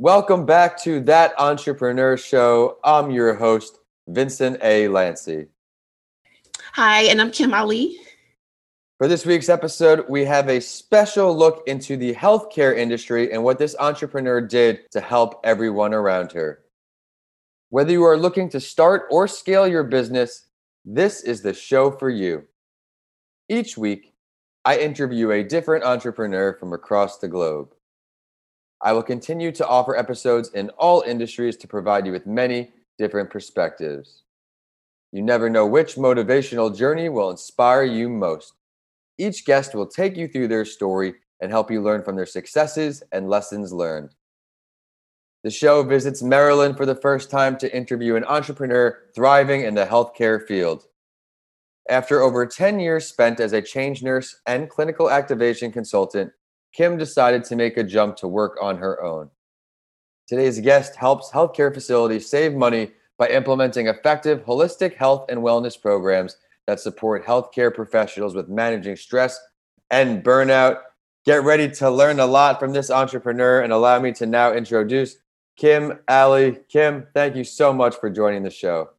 Welcome back to That Entrepreneur Show. I'm your host, Vincent A. Lanci. Hi, and I'm Kym Ali. For this week's episode, we have a special look into the healthcare industry and what this entrepreneur did to help everyone around her. Whether you are looking to start or scale your business, this is the show for you. Each week, I interview a different entrepreneur from across the globe. I will continue to offer episodes in all industries to provide you with many different perspectives. You never know which motivational journey will inspire you most. Each guest will take you through their story and help you learn from their successes and lessons learned. The show visits Maryland for the first time to interview an entrepreneur thriving in the healthcare field. After over 10 years spent as a charge nurse and clinical activation consultant, Kym decided to make a jump to work on her own. Today's guest helps healthcare facilities save money by implementing effective holistic health and wellness programs that support healthcare professionals with managing stress and burnout. Get ready to learn a lot from this entrepreneur and allow me to now introduce Kym Ali. Kym, thank you so much for joining the show.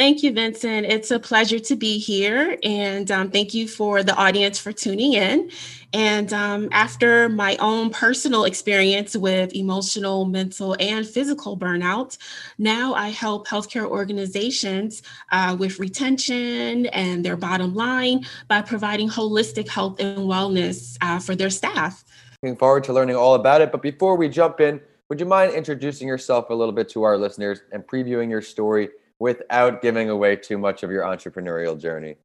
Thank you, Vincent. It's a pleasure to be here. And um, thank you for the audience for tuning in. And um, after my own personal experience with emotional, mental, and physical burnout, now I help healthcare organizations uh, with retention and their bottom line by providing holistic health and wellness uh, for their staff. Looking forward to learning all about it. But before we jump in, would you mind introducing yourself a little bit to our listeners and previewing your story without giving away too much of your entrepreneurial journey?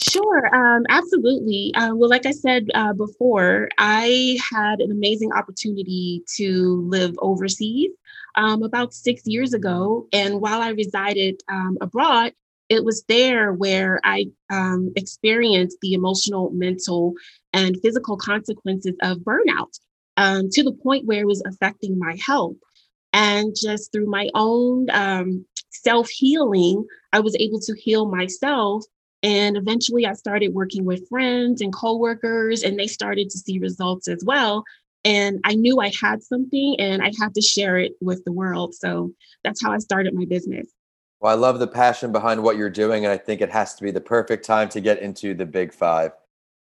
Sure, um, absolutely. Uh, well, like I said uh, before, I had an amazing opportunity to live overseas um, about six years ago. And while I resided um, abroad, it was there where I um, experienced the emotional, mental, and physical consequences of burnout um, to the point where it was affecting my health. And just through my own um, self healing, I was able to heal myself. And eventually I started working with friends and coworkers, and they started to see results as well. And I knew I had something and I had to share it with the world. So that's how I started my business. Well, I love the passion behind what you're doing. And I think it has to be the perfect time to get into the big five.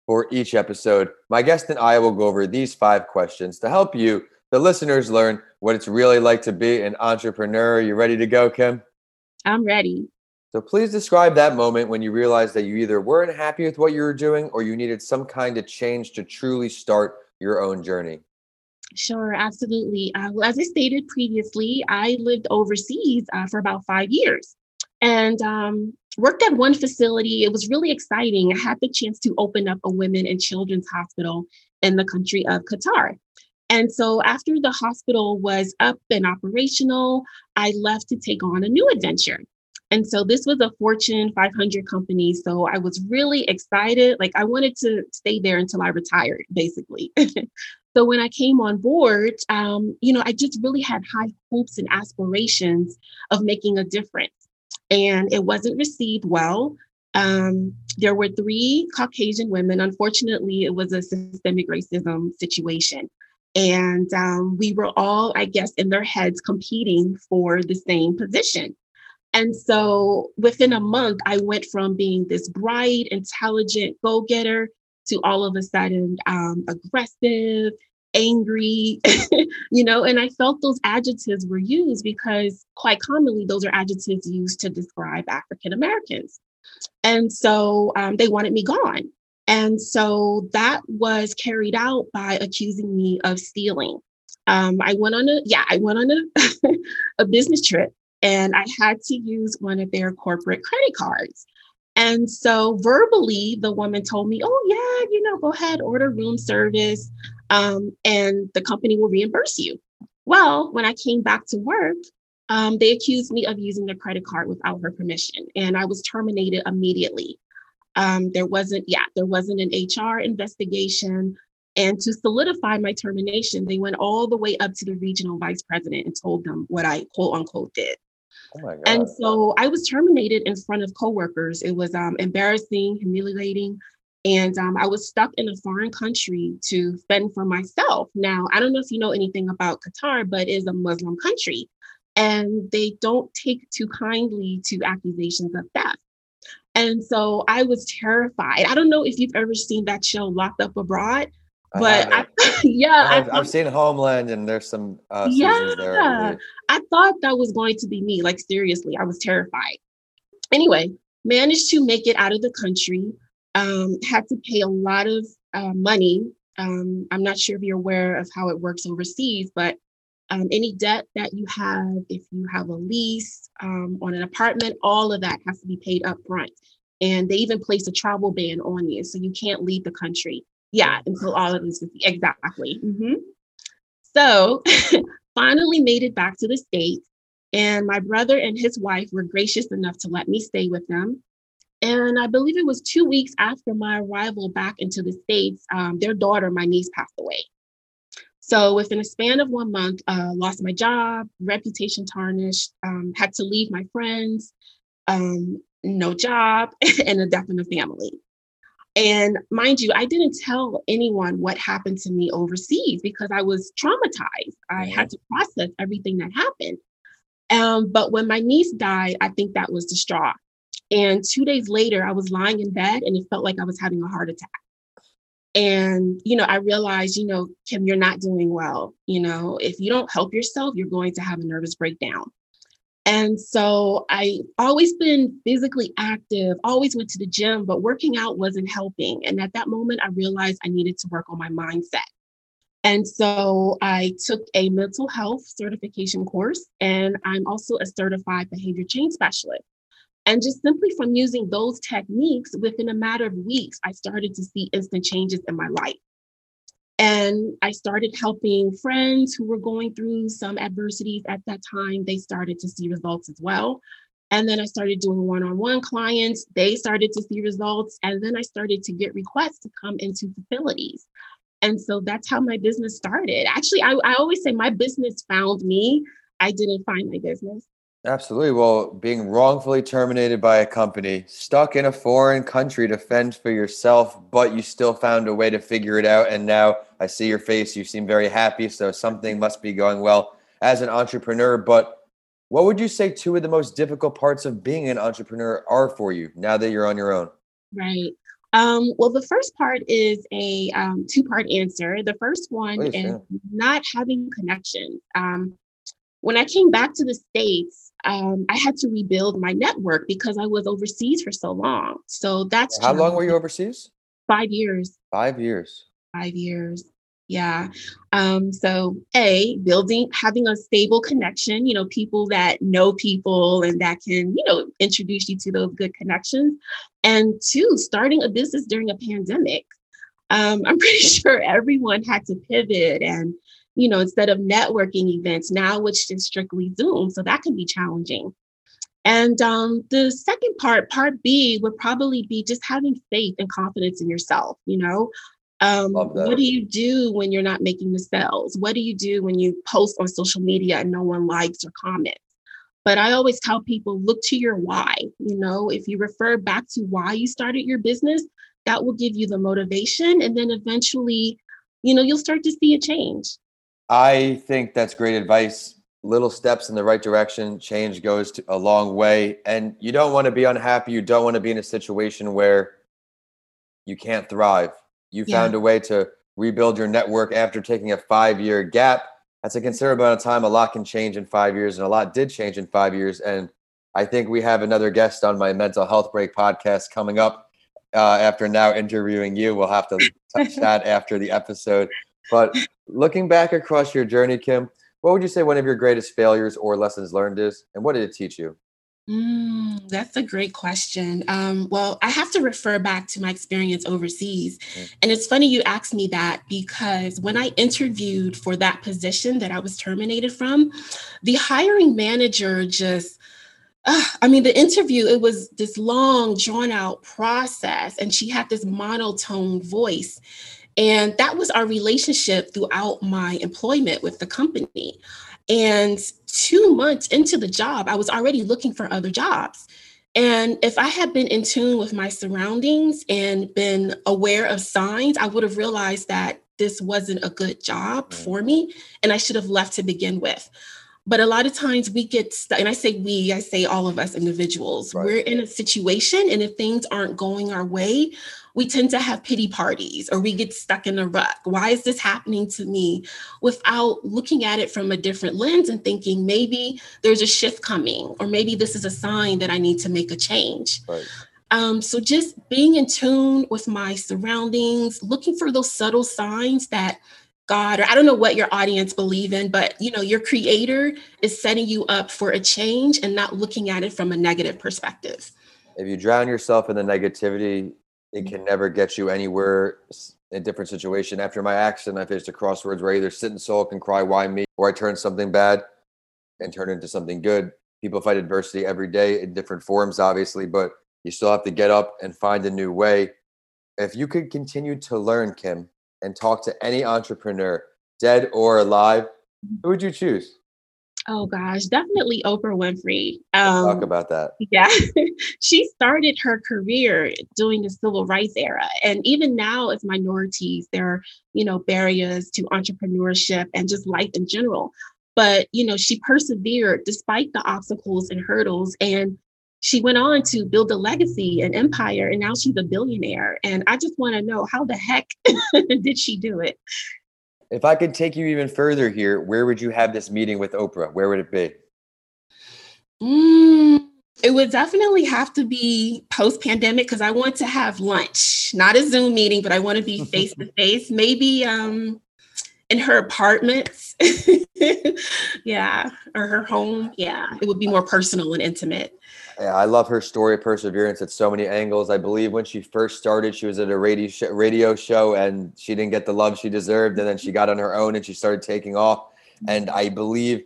For each episode, my guest and I will go over these five questions to help you, the listeners, learn what it's really like to be an entrepreneur. You ready to go, Kym? I'm ready. So please describe that moment when you realized that you either weren't happy with what you were doing or you needed some kind of change to truly start your own journey. Sure, absolutely. Uh, well, as I stated previously, I lived overseas uh, for about five years and um, worked at one facility. It was really exciting. I had the chance to open up a women and children's hospital in the country of Qatar. And so after the hospital was up and operational, I left to take on a new adventure. And so this was a Fortune 500 company. So I was really excited. Like I wanted to stay there until I retired, basically. so when I came on board, um, you know, I just really had high hopes and aspirations of making a difference. And it wasn't received well. Um, there were three Caucasian women. Unfortunately, it was a systemic racism situation. And um, we were all, I guess, in their heads competing for the same position. And so within a month, I went from being this bright, intelligent go getter to all of a sudden um, aggressive, angry, you know, and I felt those adjectives were used because quite commonly those are adjectives used to describe African Americans. And so um, they wanted me gone. And so that was carried out by accusing me of stealing. Um, I went on a yeah, I went on a, a business trip and I had to use one of their corporate credit cards. And so verbally, the woman told me, "Oh yeah, you know, go ahead, order room service, um, and the company will reimburse you." Well, when I came back to work, um, they accused me of using their credit card without her permission, and I was terminated immediately. Um, there wasn't, yeah, there wasn't an HR investigation. And to solidify my termination, they went all the way up to the regional vice president and told them what I quote unquote did. Oh and so I was terminated in front of coworkers. It was um, embarrassing, humiliating. And um, I was stuck in a foreign country to fend for myself. Now, I don't know if you know anything about Qatar, but it is a Muslim country. And they don't take too kindly to accusations of theft. And so I was terrified. I don't know if you've ever seen that show, Locked Up Abroad, but I, yeah, I've, I, have seen Homeland, and there's some uh, yeah. There, I thought that was going to be me. Like seriously, I was terrified. Anyway, managed to make it out of the country. Um, had to pay a lot of uh, money. Um, I'm not sure if you're aware of how it works overseas, but um, any debt that you have, if you have a lease um, on an apartment, all of that has to be paid up front. And they even place a travel ban on you, so you can't leave the country. Yeah, until all of this is exactly. Mm-hmm. So finally made it back to the States. And my brother and his wife were gracious enough to let me stay with them. And I believe it was two weeks after my arrival back into the States, um, their daughter, my niece, passed away. So within a span of one month, uh, lost my job, reputation tarnished, um, had to leave my friends, um, no job, and a death in the family. And mind you, I didn't tell anyone what happened to me overseas because I was traumatized. I had to process everything that happened. Um, but when my niece died, I think that was the straw. And two days later, I was lying in bed and it felt like I was having a heart attack. And, you know, I realized, you know, Kym, you're not doing well. You know, if you don't help yourself, you're going to have a nervous breakdown. And so I always been physically active, always went to the gym, but working out wasn't helping. And at that moment, I realized I needed to work on my mindset. And so I took a mental health certification course, and I'm also a certified behavior change specialist. And just simply from using those techniques, within a matter of weeks, I started to see instant changes in my life. And I started helping friends who were going through some adversities at that time. They started to see results as well. And then I started doing one on one clients. They started to see results. And then I started to get requests to come into facilities. And so that's how my business started. Actually, I, I always say my business found me. I didn't find my business. Absolutely. Well, being wrongfully terminated by a company, stuck in a foreign country to fend for yourself, but you still found a way to figure it out. And now I see your face. You seem very happy. So something must be going well as an entrepreneur. But what would you say two of the most difficult parts of being an entrepreneur are for you now that you're on your own? Right. Um, well, the first part is a um, two part answer. The first one Please, is yeah. not having connections. Um, when I came back to the States, um, I had to rebuild my network because I was overseas for so long. So that's how long were you overseas? Five years. Five years. Five years. Yeah. Um, so a building having a stable connection, you know, people that know people and that can, you know, introduce you to those good connections. And two, starting a business during a pandemic. Um, I'm pretty sure everyone had to pivot and you know, instead of networking events, now it's just strictly Zoom. So that can be challenging. And um, the second part, part B, would probably be just having faith and confidence in yourself. You know, um, what do you do when you're not making the sales? What do you do when you post on social media and no one likes or comments? But I always tell people look to your why. You know, if you refer back to why you started your business, that will give you the motivation. And then eventually, you know, you'll start to see a change. I think that's great advice. Little steps in the right direction, change goes to a long way. And you don't want to be unhappy. You don't want to be in a situation where you can't thrive. You yeah. found a way to rebuild your network after taking a five year gap. That's a considerable amount of time. A lot can change in five years, and a lot did change in five years. And I think we have another guest on my mental health break podcast coming up uh, after now interviewing you. We'll have to touch that after the episode. But looking back across your journey, Kym, what would you say one of your greatest failures or lessons learned is, and what did it teach you? Mm, that's a great question. Um, well, I have to refer back to my experience overseas. Mm. And it's funny you asked me that because when I interviewed for that position that I was terminated from, the hiring manager just, uh, I mean, the interview, it was this long, drawn out process, and she had this monotone voice. And that was our relationship throughout my employment with the company. And two months into the job, I was already looking for other jobs. And if I had been in tune with my surroundings and been aware of signs, I would have realized that this wasn't a good job Mm. for me and I should have left to begin with. But a lot of times we get stuck, and I say we, I say all of us individuals, Right. we're in a situation, and if things aren't going our way, we tend to have pity parties or we get stuck in a rut. Why is this happening to me? Without looking at it from a different lens and thinking maybe there's a shift coming, or maybe this is a sign that I need to make a change. Right. Um, so just being in tune with my surroundings, looking for those subtle signs that God, or I don't know what your audience believe in, but you know, your creator is setting you up for a change and not looking at it from a negative perspective. If you drown yourself in the negativity, it can never get you anywhere. In a different situation. After my accident, I faced a crossroads where I either sit and sulk and cry, why me, or I turn something bad and turn it into something good. People fight adversity every day in different forms, obviously, but you still have to get up and find a new way. If you could continue to learn, Kym, and talk to any entrepreneur, dead or alive, who would you choose? Oh gosh, definitely Oprah Winfrey. Um, talk about that. Yeah, she started her career during the civil rights era. And even now, as minorities, there are, you know, barriers to entrepreneurship and just life in general. But, you know, she persevered despite the obstacles and hurdles. And she went on to build a legacy and empire. And now she's a billionaire. And I just want to know how the heck did she do it? If I could take you even further here, where would you have this meeting with Oprah? Where would it be? Mm, it would definitely have to be post pandemic because I want to have lunch, not a Zoom meeting, but I want to be face to face. Maybe um, in her apartment, yeah, or her home. Yeah, it would be more personal and intimate. Yeah, I love her story of perseverance at so many angles. I believe when she first started, she was at a radio show, radio show and she didn't get the love she deserved. And then she got on her own and she started taking off. And I believe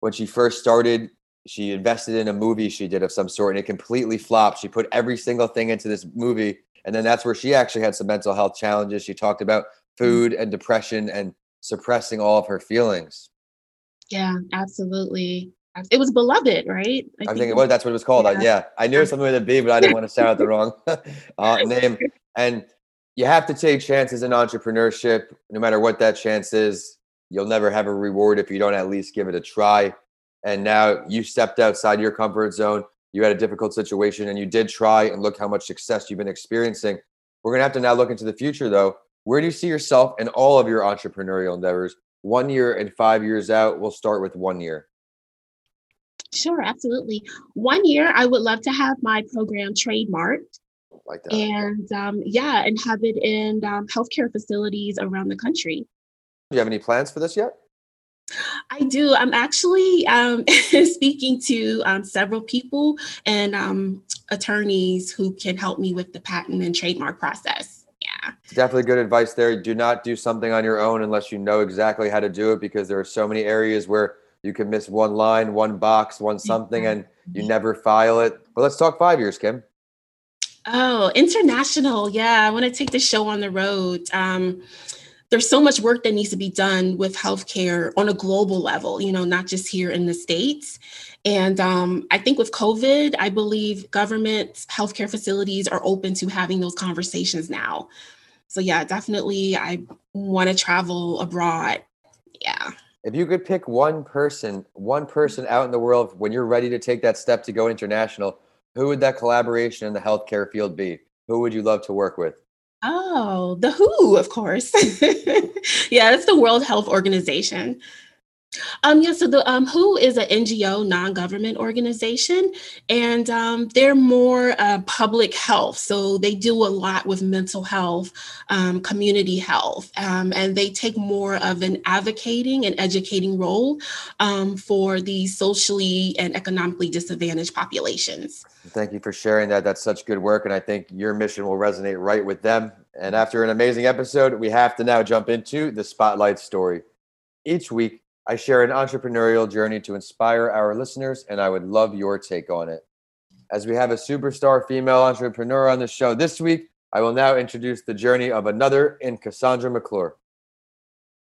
when she first started, she invested in a movie she did of some sort and it completely flopped. She put every single thing into this movie. And then that's where she actually had some mental health challenges. She talked about mm-hmm. food and depression and suppressing all of her feelings. Yeah, absolutely. It was beloved, right? I think it was. That's what it was called. I- Yeah. yeah, I knew it was something with a B, but I didn't want to shout out the wrong uh, name. And you have to take chances in entrepreneurship, no matter what that chance is. You'll never have a reward if you don't at least give it a try. And now you stepped outside your comfort zone. You had a difficult situation, and you did try. And look how much success you've been experiencing. We're gonna have to now look into the future, though. Where do you see yourself in all of your entrepreneurial endeavors? One year and five years out. We'll start with one year. Sure, absolutely. One year, I would love to have my program trademarked. Like that. and um, yeah, and have it in um, healthcare facilities around the country. Do you have any plans for this yet? I do. I'm actually um, speaking to um, several people and um, attorneys who can help me with the patent and trademark process. Definitely good advice there. Do not do something on your own unless you know exactly how to do it because there are so many areas where you can miss one line, one box, one something, and you never file it. But let's talk five years, Kym. Oh, international. Yeah, I want to take the show on the road. Um, there's so much work that needs to be done with healthcare on a global level, you know, not just here in the States. And um, I think with COVID, I believe government healthcare facilities are open to having those conversations now. So, yeah, definitely, I want to travel abroad. Yeah. If you could pick one person, one person out in the world when you're ready to take that step to go international, who would that collaboration in the healthcare field be? Who would you love to work with? Oh, the WHO, of course. yeah, it's the World Health Organization. Um, yeah, so the um, WHO is an NGO, non-government organization, and um, they're more uh, public health. So they do a lot with mental health, um, community health, um, and they take more of an advocating and educating role um, for the socially and economically disadvantaged populations. Thank you for sharing that. That's such good work. And I think your mission will resonate right with them. And after an amazing episode, we have to now jump into the spotlight story. Each week, I share an entrepreneurial journey to inspire our listeners, and I would love your take on it. As we have a superstar female entrepreneur on the show this week, I will now introduce the journey of another in Cassandra McClure.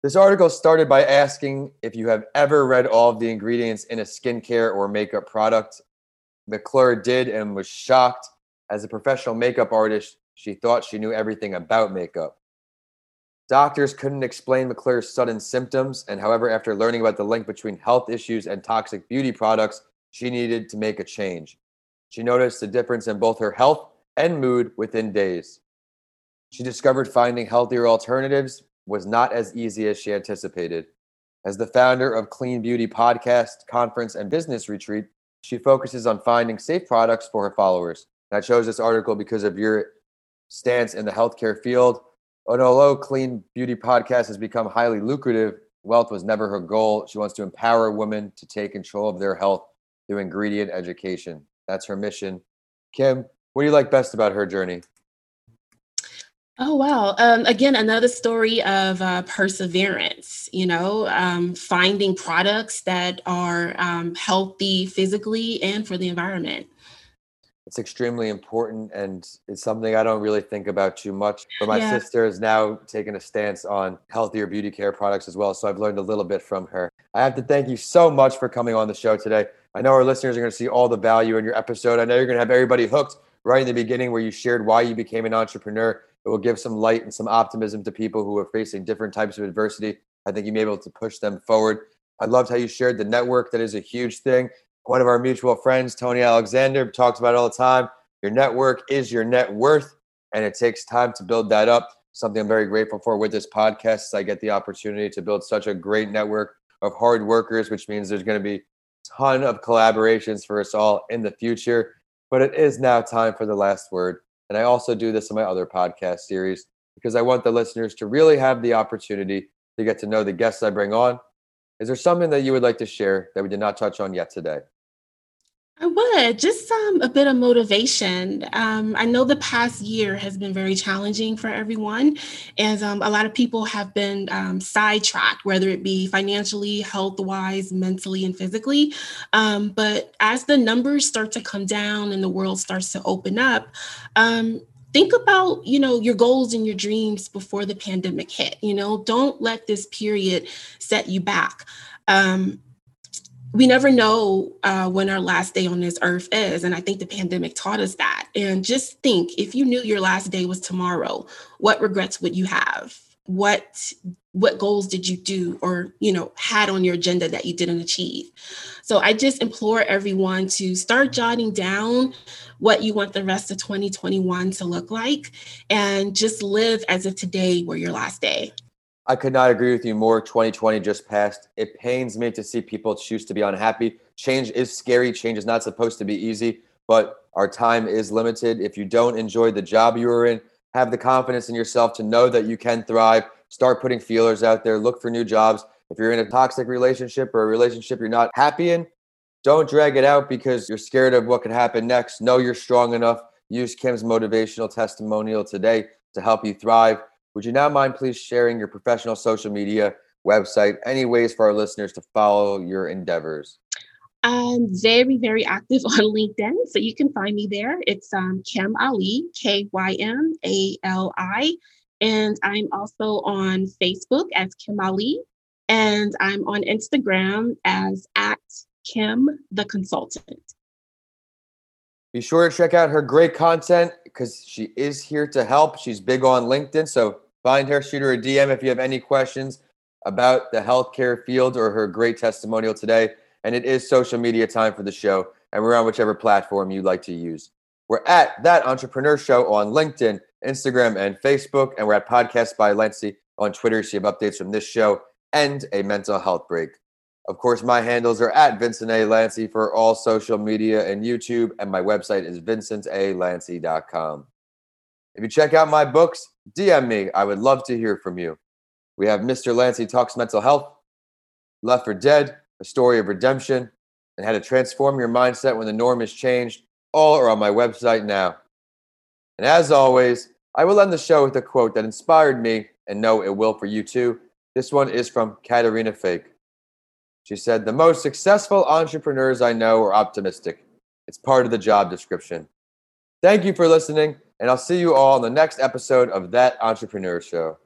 This article started by asking if you have ever read all of the ingredients in a skincare or makeup product McClure did and was shocked. As a professional makeup artist, she thought she knew everything about makeup. Doctors couldn't explain McClure's sudden symptoms, and however, after learning about the link between health issues and toxic beauty products, she needed to make a change. She noticed a difference in both her health and mood within days. She discovered finding healthier alternatives was not as easy as she anticipated. As the founder of Clean Beauty Podcast, Conference, and Business Retreat, she focuses on finding safe products for her followers. And I chose this article because of your stance in the healthcare field and although Clean Beauty Podcast has become highly lucrative, wealth was never her goal. She wants to empower women to take control of their health through ingredient education. That's her mission. Kim, what do you like best about her journey? Oh, wow. Um, again, another story of uh, perseverance, you know, um, finding products that are um, healthy physically and for the environment it's extremely important and it's something I don't really think about too much. But my yeah. sister is now taking a stance on healthier beauty care products as well. So I've learned a little bit from her. I have to thank you so much for coming on the show today. I know our listeners are going to see all the value in your episode. I know you're going to have everybody hooked right in the beginning where you shared why you became an entrepreneur. It will give some light and some optimism to people who are facing different types of adversity. I think you may be able to push them forward. I loved how you shared the network. That is a huge thing one of our mutual friends, Tony Alexander, talks about all the time. Your network is your net worth, and it takes time to build that up. Something I'm very grateful for with this podcast. is I get the opportunity to build such a great network of hard workers, which means there's going to be a ton of collaborations for us all in the future. But it is now time for the last word. And I also do this in my other podcast series because I want the listeners to really have the opportunity to get to know the guests I bring on. Is there something that you would like to share that we did not touch on yet today? I would just um, a bit of motivation. Um, I know the past year has been very challenging for everyone, and um, a lot of people have been um, sidetracked, whether it be financially, health wise, mentally, and physically. Um, but as the numbers start to come down and the world starts to open up, um, think about you know your goals and your dreams before the pandemic hit you know don't let this period set you back um, we never know uh, when our last day on this earth is. And I think the pandemic taught us that. And just think if you knew your last day was tomorrow, what regrets would you have? What what goals did you do or you know had on your agenda that you didn't achieve so i just implore everyone to start jotting down what you want the rest of 2021 to look like and just live as if today were your last day I could not agree with you more. 2020 just passed. It pains me to see people choose to be unhappy. Change is scary. Change is not supposed to be easy, but our time is limited. If you don't enjoy the job you are in, have the confidence in yourself to know that you can thrive. Start putting feelers out there. Look for new jobs. If you're in a toxic relationship or a relationship you're not happy in, don't drag it out because you're scared of what could happen next. Know you're strong enough. Use Kym's motivational testimonial today to help you thrive. Would you now mind please sharing your professional social media website, any ways for our listeners to follow your endeavors? I'm very, very active on LinkedIn. So you can find me there. It's um, Kym Ali, K Y M A L I. And I'm also on Facebook as Kym Ali. And I'm on Instagram as at Kym the Consultant. Be sure to check out her great content because she is here to help. She's big on LinkedIn. So Find her, shoot her a DM if you have any questions about the healthcare field or her great testimonial today. And it is social media time for the show, and we're on whichever platform you'd like to use. We're at That Entrepreneur Show on LinkedIn, Instagram, and Facebook, and we're at Podcast by Lanci on Twitter. So you have updates from this show and a mental health break. Of course, my handles are at Vincent A. Lanci for all social media and YouTube, and my website is vincentalanci.com. If you check out my books, DM me. I would love to hear from you. We have Mr. Lanci Talks Mental Health, Left for Dead, A Story of Redemption, and How to Transform Your Mindset When the Norm is Changed. All are on my website now. And as always, I will end the show with a quote that inspired me and know it will for you too. This one is from Caterina Fake. She said, The most successful entrepreneurs I know are optimistic. It's part of the job description. Thank you for listening and I'll see you all in the next episode of That Entrepreneur Show.